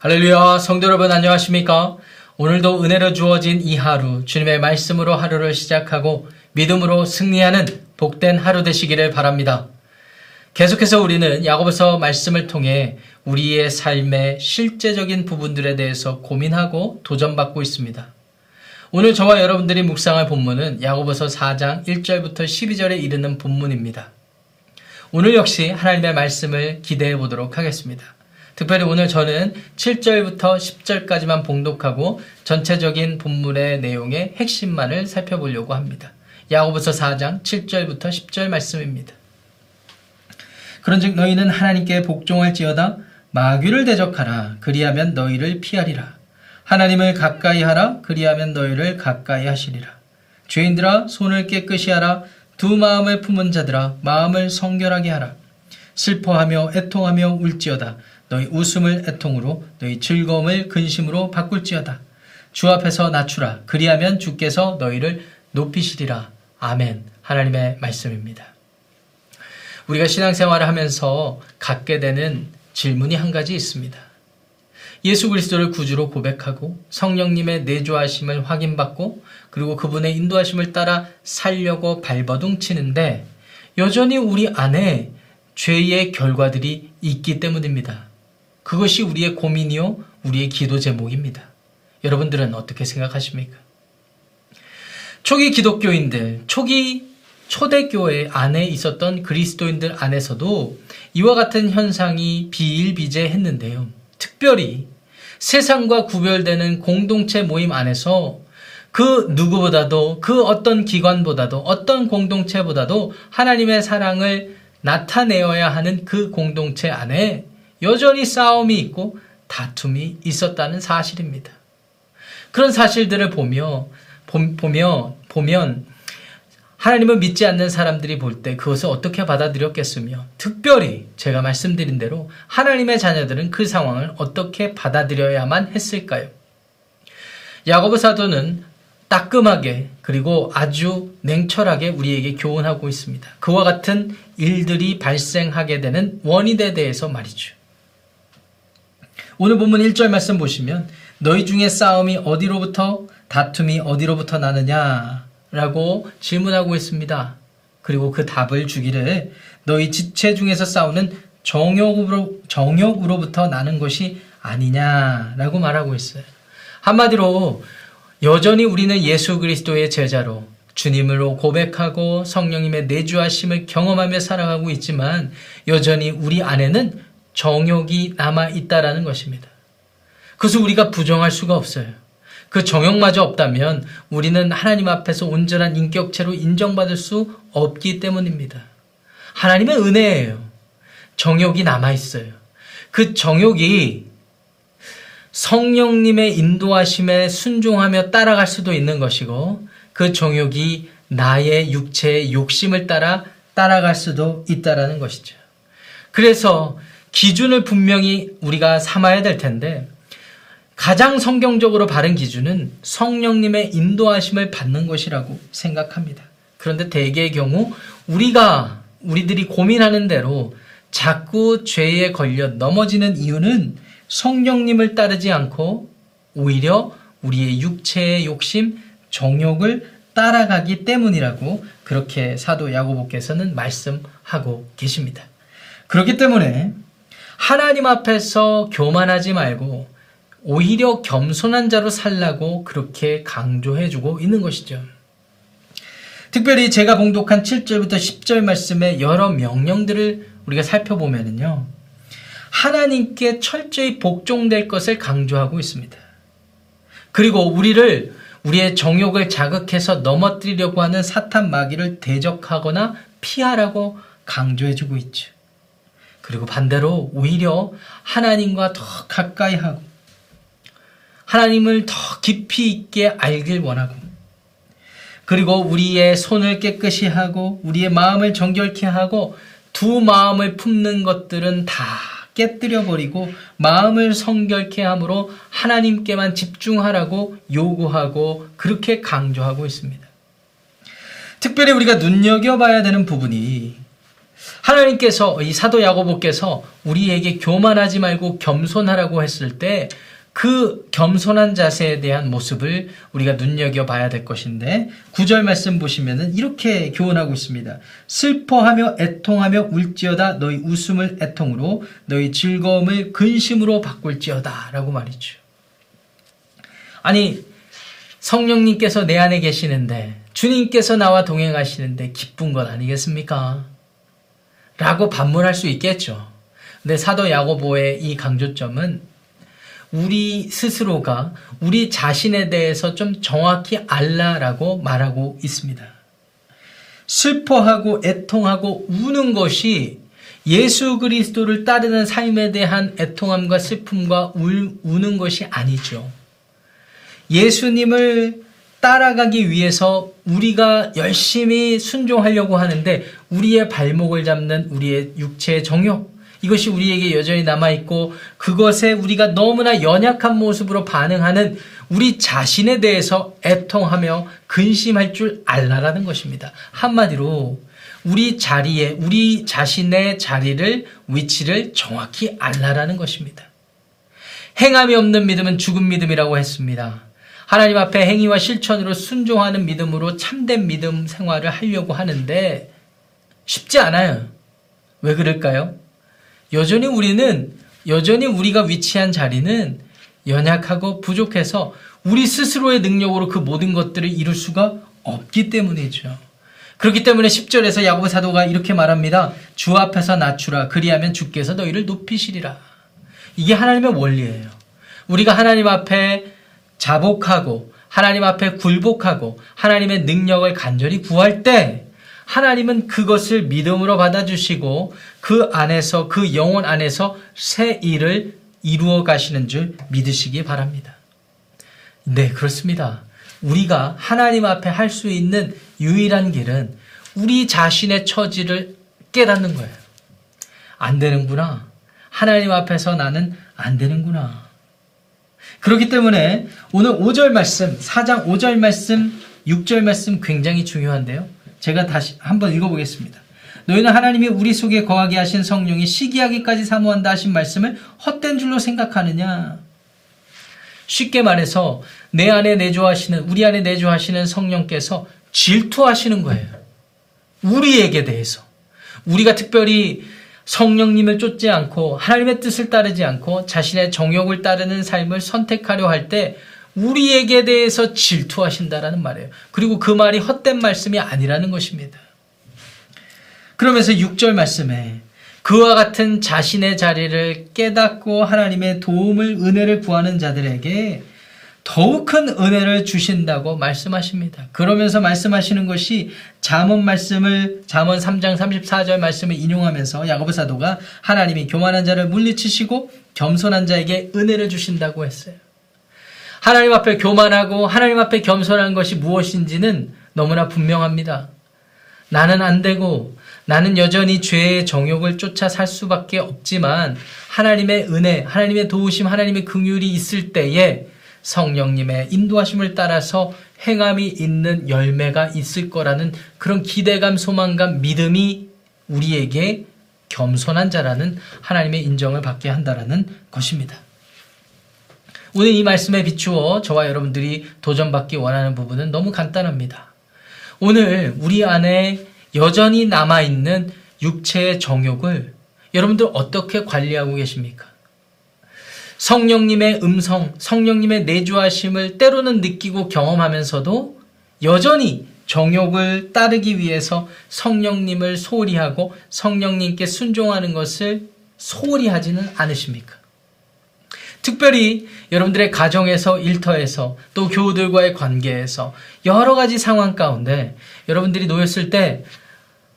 할렐루야, 성도 여러분 안녕하십니까? 오늘도 은혜로 주어진 이 하루, 주님의 말씀으로 하루를 시작하고 믿음으로 승리하는 복된 하루 되시기를 바랍니다. 계속해서 우리는 야고보서 말씀을 통해 우리의 삶의 실제적인 부분들에 대해서 고민하고 도전받고 있습니다. 오늘 저와 여러분들이 묵상할 본문은 야고보서 4장 1절부터 12절에 이르는 본문입니다. 오늘 역시 하나님의 말씀을 기대해 보도록 하겠습니다. 특별히 오늘 저는 7절부터 10절까지만 봉독하고 전체적인 본문의 내용의 핵심만을 살펴보려고 합니다. 야고보서 4장 7절부터 10절 말씀입니다. 그런즉 너희는 하나님께 복종할지어다 마귀를 대적하라. 그리하면 너희를 피하리라. 하나님을 가까이 하라. 그리하면 너희를 가까이 하시리라. 죄인들아 손을 깨끗이 하라. 두 마음을 품은 자들아 마음을 성결하게 하라. 슬퍼하며 애통하며 울지어다 너희 웃음을 애통으로 너희 즐거움을 근심으로 바꿀지어다. 주 앞에서 낮추라. 그리하면 주께서 너희를 높이시리라. 아멘. 하나님의 말씀입니다. 우리가 신앙생활을 하면서 갖게 되는 질문이 한 가지 있습니다. 예수 그리스도를 구주로 고백하고 성령님의 내조하심을 확인받고 그리고 그분의 인도하심을 따라 살려고 발버둥 치는데 여전히 우리 안에 죄의 결과들이 있기 때문입니다. 그것이 우리의 고민이요, 우리의 기도 제목입니다. 여러분들은 어떻게 생각하십니까? 초기 기독교인들, 초기 초대교회 안에 있었던 그리스도인들 안에서도 이와 같은 현상이 비일비재했는데요. 특별히 세상과 구별되는 공동체 모임 안에서 그 누구보다도 그 어떤 기관보다도 어떤 공동체보다도 하나님의 사랑을 나타내어야 하는 그 공동체 안에 여전히 싸움이 있고 다툼이 있었다는 사실입니다. 그런 사실들을 보며 보며 보면 하나님을 믿지 않는 사람들이 볼 때 그것을 어떻게 받아들였겠으며 특별히 제가 말씀드린 대로 하나님의 자녀들은 그 상황을 어떻게 받아들여야만 했을까요? 야고보 사도는 따끔하게 그리고 아주 냉철하게 우리에게 교훈하고 있습니다. 그와 같은 일들이 발생하게 되는 원인에 대해서 말이죠. 오늘 본문 1절 말씀 보시면 너희 중에 싸움이 어디로부터 다툼이 어디로부터 나느냐 라고 질문하고 있습니다. 그리고 그 답을 주기를 너희 지체 중에서 싸우는 정욕으로, 정욕으로부터 나는 것이 아니냐라고 말하고 있어요. 한마디로 여전히 우리는 예수 그리스도의 제자로 주님으로 고백하고 성령님의 내주하심을 경험하며 살아가고 있지만 여전히 우리 안에는 정욕이 남아 있다라는 것입니다. 그것을 우리가 부정할 수가 없어요. 그 정욕마저 없다면 우리는 하나님 앞에서 온전한 인격체로 인정받을 수 없기 때문입니다. 하나님의 은혜예요. 정욕이 남아 있어요. 그 정욕이 성령님의 인도하심에 순종하며 따라갈 수도 있는 것이고 그 정욕이 나의 육체의 욕심을 따라 따라갈 수도 있다라는 것이죠. 그래서 기준을 분명히 우리가 삼아야 될 텐데 가장 성경적으로 바른 기준은 성령님의 인도하심을 받는 것이라고 생각합니다. 그런데 대개의 경우 우리가 우리들이 고민하는 대로 자꾸 죄에 걸려 넘어지는 이유는 성령님을 따르지 않고 오히려 우리의 육체의 욕심, 정욕을 따라가기 때문이라고 그렇게 사도 야고보께서는 말씀하고 계십니다. 그렇기 때문에 하나님 앞에서 교만하지 말고 오히려 겸손한 자로 살라고 그렇게 강조해주고 있는 것이죠. 특별히 제가 봉독한 7절부터 10절 말씀의 여러 명령들을 우리가 살펴보면요. 하나님께 철저히 복종될 것을 강조하고 있습니다. 그리고 우리를 우리의 정욕을 자극해서 넘어뜨리려고 하는 사탄 마귀를 대적하거나 피하라고 강조해주고 있죠. 그리고 반대로 오히려 하나님과 더 가까이 하고 하나님을 더 깊이 있게 알길 원하고 그리고 우리의 손을 깨끗이 하고 우리의 마음을 정결케 하고 두 마음을 품는 것들은 다 깨뜨려 버리고 마음을 성결케 함으로 하나님께만 집중하라고 요구하고 그렇게 강조하고 있습니다. 특별히 우리가 눈여겨봐야 되는 부분이 하나님께서 이 사도 야고보께서 우리에게 교만하지 말고 겸손하라고 했을 때 그 겸손한 자세에 대한 모습을 우리가 눈여겨 봐야 될 것인데 구절 말씀 보시면은 이렇게 교훈하고 있습니다. 슬퍼하며 애통하며 울지어다 너희 웃음을 애통으로 너희 즐거움을 근심으로 바꿀지어다 라고 말이죠. 아니 성령님께서 내 안에 계시는데 주님께서 나와 동행하시는데 기쁜 것 아니겠습니까? 라고 반문할 수 있겠죠. 근데 사도 야고보의 이 강조점은 우리 스스로가 우리 자신에 대해서 좀 정확히 알라라고 말하고 있습니다. 슬퍼하고 애통하고 우는 것이 예수 그리스도를 따르는 삶에 대한 애통함과 슬픔과 울, 우는 것이 아니죠. 예수님을 따라가기 위해서 우리가 열심히 순종하려고 하는데 우리의 발목을 잡는 우리의 육체의 정욕 이것이 우리에게 여전히 남아있고 그것에 우리가 너무나 연약한 모습으로 반응하는 우리 자신에 대해서 애통하며 근심할 줄 알라라는 것입니다. 한마디로 우리 자리에 우리 자신의 자리를 위치를 정확히 알라라는 것입니다. 행함이 없는 믿음은 죽은 믿음이라고 했습니다. 하나님 앞에 행위와 실천으로 순종하는 믿음으로 참된 믿음 생활을 하려고 하는데 쉽지 않아요. 왜 그럴까요? 여전히 우리는 여전히 우리가 위치한 자리는 연약하고 부족해서 우리 스스로의 능력으로 그 모든 것들을 이룰 수가 없기 때문이죠. 그렇기 때문에 10절에서 야고보 사도가 이렇게 말합니다. 주 앞에서 낮추라 그리하면 주께서 너희를 높이시리라. 이게 하나님의 원리예요. 우리가 하나님 앞에 자복하고 하나님 앞에 굴복하고 하나님의 능력을 간절히 구할 때 하나님은 그것을 믿음으로 받아주시고 그 안에서 그 영혼 안에서 새 일을 이루어 가시는 줄 믿으시기 바랍니다. 네, 그렇습니다. 우리가 하나님 앞에 할 수 있는 유일한 길은 우리 자신의 처지를 깨닫는 거예요. 안 되는구나. 하나님 앞에서 나는 안 되는구나. 그렇기 때문에 오늘 5절 말씀, 4장 5절 말씀, 6절 말씀 굉장히 중요한데요. 제가 다시 한번 읽어보겠습니다. 너희는 하나님이 우리 속에 거하게 하신 성령이 시기하기까지 사모한다 하신 말씀을 헛된 줄로 생각하느냐? 쉽게 말해서 내 안에 내주하시는 우리 안에 내주하시는 성령께서 질투하시는 거예요. 우리에게 대해서 우리가 특별히 성령님을 쫓지 않고 하나님의 뜻을 따르지 않고 자신의 정욕을 따르는 삶을 선택하려 할 때 우리에게 대해서 질투하신다라는 말이에요. 그리고 그 말이 헛된 말씀이 아니라는 것입니다. 그러면서 6절 말씀에 그와 같은 자신의 자리를 깨닫고 하나님의 도움을 은혜를 구하는 자들에게 더욱 큰 은혜를 주신다고 말씀하십니다. 그러면서 말씀하시는 것이 잠언 말씀을 잠언 3장 34절 말씀을 인용하면서 야고보 사도가 하나님이 교만한 자를 물리치시고 겸손한 자에게 은혜를 주신다고 했어요. 하나님 앞에 교만하고 하나님 앞에 겸손한 것이 무엇인지는 너무나 분명합니다. 나는 안 되고 나는 여전히 죄의 정욕을 쫓아 살 수밖에 없지만 하나님의 은혜, 하나님의 도우심, 하나님의 긍휼이 있을 때에 성령님의 인도하심을 따라서 행함이 있는 열매가 있을 거라는 그런 기대감, 소망감, 믿음이 우리에게 겸손한 자라는 하나님의 인정을 받게 한다라는 것입니다. 오늘 이 말씀에 비추어 저와 여러분들이 도전받기 원하는 부분은 너무 간단합니다. 오늘 우리 안에 여전히 남아있는 육체의 정욕을 여러분들 어떻게 관리하고 계십니까? 성령님의 음성, 성령님의 내주하심을 때로는 느끼고 경험하면서도 여전히 정욕을 따르기 위해서 성령님을 소홀히 하고 성령님께 순종하는 것을 소홀히 하지는 않으십니까? 특별히 여러분들의 가정에서 일터에서 또 교우들과의 관계에서 여러 가지 상황 가운데 여러분들이 놓였을 때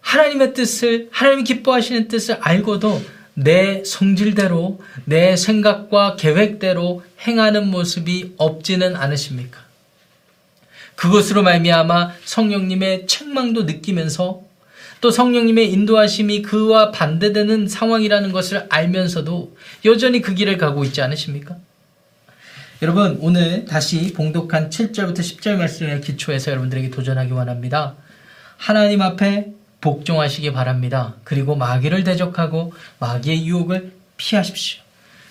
하나님의 뜻을 하나님이 기뻐하시는 뜻을 알고도 내 성질대로 내 생각과 계획대로 행하는 모습이 없지는 않으십니까? 그것으로 말미암아 성령님의 책망도 느끼면서 또 성령님의 인도하심이 그와 반대되는 상황이라는 것을 알면서도 여전히 그 길을 가고 있지 않으십니까? 여러분 오늘 다시 봉독한 7절부터 10절 말씀의 기초에서 여러분들에게 도전하기 원합니다. 하나님 앞에 복종하시기 바랍니다. 그리고 마귀를 대적하고 마귀의 유혹을 피하십시오.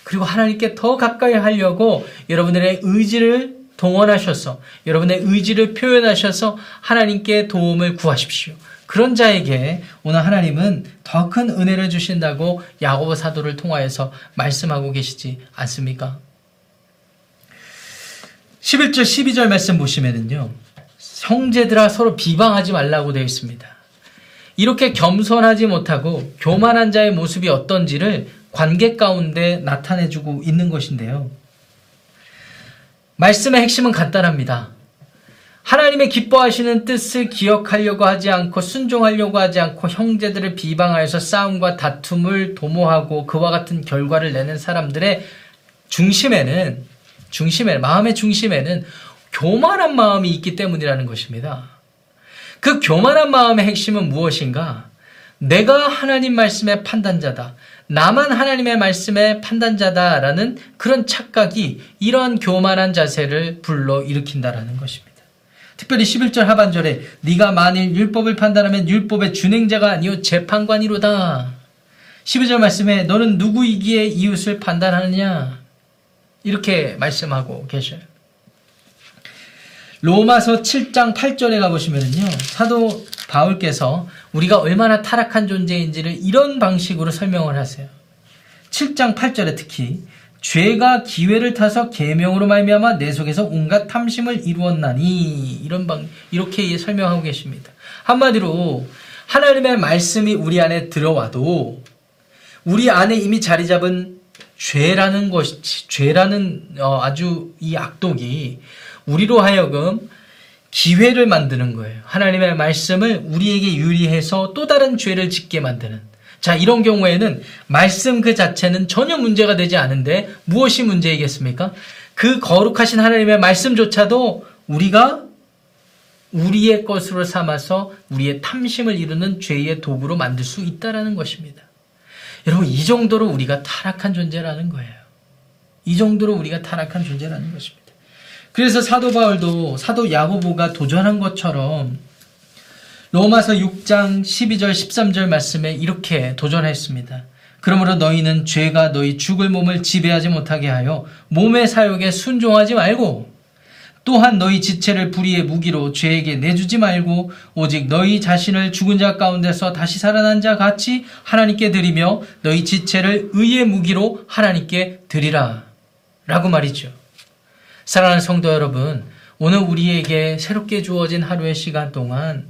그리고 하나님께 더 가까이 하려고 여러분들의 의지를 동원하셔서 여러분의 의지를 표현하셔서 하나님께 도움을 구하십시오. 그런 자에게 오늘 하나님은 더 큰 은혜를 주신다고 야고보 사도를 통하여서 말씀하고 계시지 않습니까? 11절 12절 말씀 보시면은요. 형제들아 서로 비방하지 말라고 되어 있습니다. 이렇게 겸손하지 못하고 교만한 자의 모습이 어떤지를 관계 가운데 나타내주고 있는 것인데요. 말씀의 핵심은 간단합니다. 하나님의 기뻐하시는 뜻을 기억하려고 하지 않고 순종하려고 하지 않고 형제들을 비방하여서 싸움과 다툼을 도모하고 그와 같은 결과를 내는 사람들의 중심에는 중심에 마음의 중심에는 교만한 마음이 있기 때문이라는 것입니다. 그 교만한 마음의 핵심은 무엇인가? 내가 하나님 말씀의 판단자다. 나만 하나님의 말씀의 판단자다라는 그런 착각이 이러한 교만한 자세를 불러 일으킨다라는 것입니다. 특별히 11절 하반절에 네가 만일 율법을 판단하면 율법의 준행자가 아니요 재판관이로다. 12절 말씀에 너는 누구이기에 이웃을 판단하느냐? 이렇게 말씀하고 계셔요. 로마서 7장 8절에 가보시면요. 사도 바울께서 우리가 얼마나 타락한 존재인지를 이런 방식으로 설명을 하세요. 7장 8절에 특히 죄가 기회를 타서 계명으로 말미암아 내 속에서 온갖 탐심을 이루었나니 이런 방 이렇게 설명하고 계십니다. 한마디로 하나님의 말씀이 우리 안에 들어와도 우리 안에 이미 자리 잡은 죄라는 것이 죄라는 어, 아주 이 악독이 우리로 하여금 기회를 만드는 거예요. 하나님의 말씀을 우리에게 유리해서 또 다른 죄를 짓게 만드는. 자, 이런 경우에는 말씀 그 자체는 전혀 문제가 되지 않은데 무엇이 문제이겠습니까? 그 거룩하신 하나님의 말씀조차도 우리가 우리의 것으로 삼아서 우리의 탐심을 이루는 죄의 도구로 만들 수 있다라는 것입니다. 여러분, 이 정도로 우리가 타락한 존재라는 거예요. 이 정도로 우리가 타락한 존재라는 것입니다. 그래서 사도 바울도 사도 야고보가 도전한 것처럼 로마서 6장 12절 13절 말씀에 이렇게 도전했습니다. 그러므로 너희는 죄가 너희 죽을 몸을 지배하지 못하게 하여 몸의 사욕에 순종하지 말고 또한 너희 지체를 불의의 무기로 죄에게 내주지 말고 오직 너희 자신을 죽은 자 가운데서 다시 살아난 자 같이 하나님께 드리며 너희 지체를 의의 무기로 하나님께 드리라 라고 말이죠. 사랑하는 성도 여러분, 오늘 우리에게 새롭게 주어진 하루의 시간 동안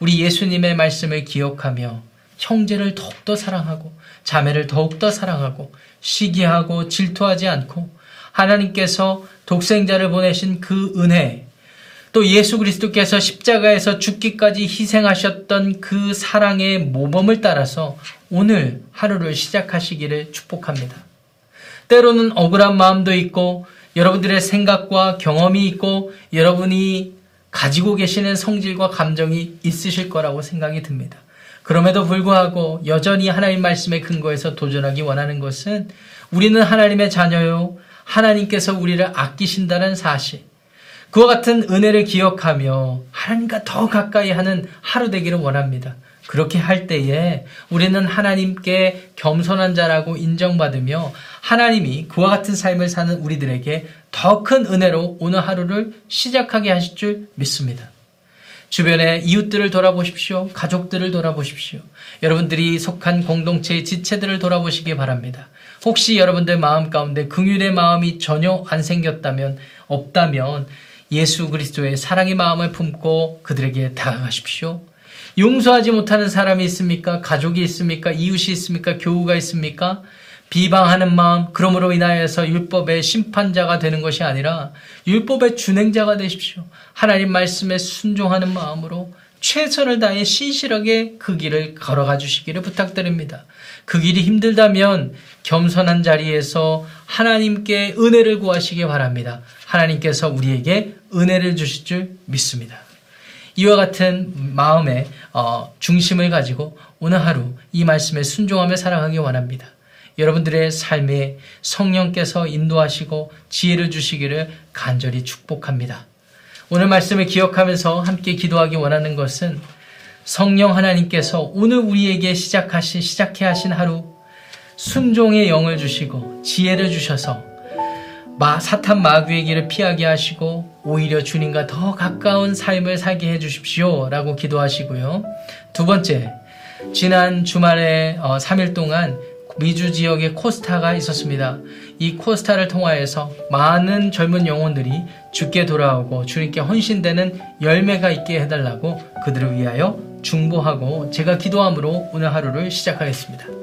우리 예수님의 말씀을 기억하며 형제를 더욱더 사랑하고 자매를 더욱더 사랑하고 시기하고 질투하지 않고 하나님께서 독생자를 보내신 그 은혜 또 예수 그리스도께서 십자가에서 죽기까지 희생하셨던 그 사랑의 모범을 따라서 오늘 하루를 시작하시기를 축복합니다. 때로는 억울한 마음도 있고 여러분들의 생각과 경험이 있고 여러분이 가지고 계시는 성질과 감정이 있으실 거라고 생각이 듭니다. 그럼에도 불구하고 여전히 하나님 말씀의 근거에서 도전하기 원하는 것은 우리는 하나님의 자녀요. 하나님께서 우리를 아끼신다는 사실. 그와 같은 은혜를 기억하며 하나님과 더 가까이 하는 하루 되기를 원합니다. 그렇게 할 때에 우리는 하나님께 겸손한 자라고 인정받으며 하나님이 그와 같은 삶을 사는 우리들에게 더 큰 은혜로 오늘 하루를 시작하게 하실 줄 믿습니다. 주변의 이웃들을 돌아보십시오. 가족들을 돌아보십시오. 여러분들이 속한 공동체의 지체들을 돌아보시기 바랍니다. 혹시 여러분들 마음 가운데 긍휼의 마음이 전혀 안 생겼다면 없다면 예수 그리스도의 사랑의 마음을 품고 그들에게 다가가십시오. 용서하지 못하는 사람이 있습니까? 가족이 있습니까? 이웃이 있습니까? 교우가 있습니까? 비방하는 마음, 그러므로 인하여서 율법의 심판자가 되는 것이 아니라 율법의 준행자가 되십시오. 하나님 말씀에 순종하는 마음으로 최선을 다해 신실하게 그 길을 걸어가 주시기를 부탁드립니다. 그 길이 힘들다면 겸손한 자리에서 하나님께 은혜를 구하시기 바랍니다. 하나님께서 우리에게 은혜를 주실 줄 믿습니다. 이와 같은 마음의 어, 중심을 가지고 오늘 하루 이 말씀에 순종하며 살아가기 원합니다. 여러분들의 삶에 성령께서 인도하시고 지혜를 주시기를 간절히 축복합니다. 오늘 말씀을 기억하면서 함께 기도하기 원하는 것은 성령 하나님께서 오늘 우리에게 시작하신 시작해 하신 하루 순종의 영을 주시고 지혜를 주셔서 마, 사탄 마귀의 길을 피하게 하시고 오히려 주님과 더 가까운 삶을 살게 해 주십시오 라고 기도하시고요. 두 번째, 지난 주말에 어, 3일 동안 미주 지역에 코스타가 있었습니다. 이 코스타를 통하여서 많은 젊은 영혼들이 죽게 돌아오고 주님께 헌신되는 열매가 있게 해달라고 그들을 위하여 중보하고 제가 기도함으로 오늘 하루를 시작하겠습니다.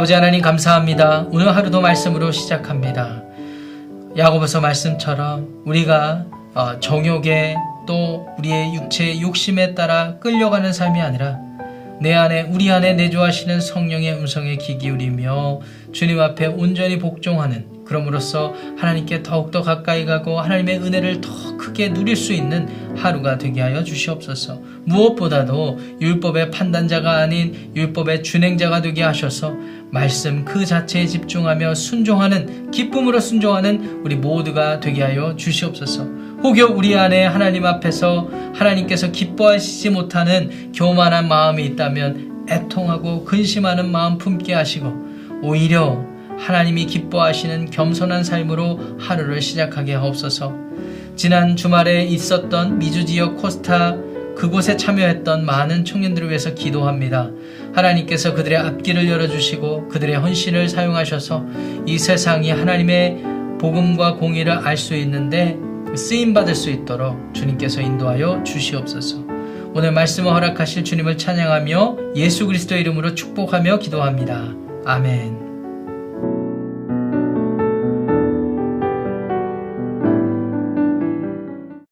아버지 하나님 감사합니다. 오늘 하루도 말씀으로 시작합니다. 야고보서 말씀처럼 우리가 어, 정욕에 또 우리의 육체의 욕심에 따라 끌려가는 삶이 아니라 내 안에 우리 안에 내주하시는 성령의 음성에 귀 기울이며 주님 앞에 온전히 복종하는 그럼으로써 하나님께 더욱더 가까이 가고 하나님의 은혜를 더 크게 누릴 수 있는 하루가 되게 하여 주시옵소서. 무엇보다도 율법의 판단자가 아닌 율법의 준행자가 되게 하셔서 말씀 그 자체에 집중하며 순종하는 기쁨으로 순종하는 우리 모두가 되게 하여 주시옵소서. 혹여 우리 안에 하나님 앞에서 하나님께서 기뻐하시지 못하는 교만한 마음이 있다면 애통하고 근심하는 마음 품게 하시고 오히려 하나님이 기뻐하시는 겸손한 삶으로 하루를 시작하게 하옵소서. 지난 주말에 있었던 미주 지역 코스타 그곳에 참여했던 많은 청년들을 위해서 기도합니다. 하나님께서 그들의 앞길을 열어주시고 그들의 헌신을 사용하셔서 이 세상이 하나님의 복음과 공의를 알 수 있는데 쓰임 받을 수 있도록 주님께서 인도하여 주시옵소서. 오늘 말씀을 허락하실 주님을 찬양하며 예수 그리스도의 이름으로 축복하며 기도합니다. 아멘.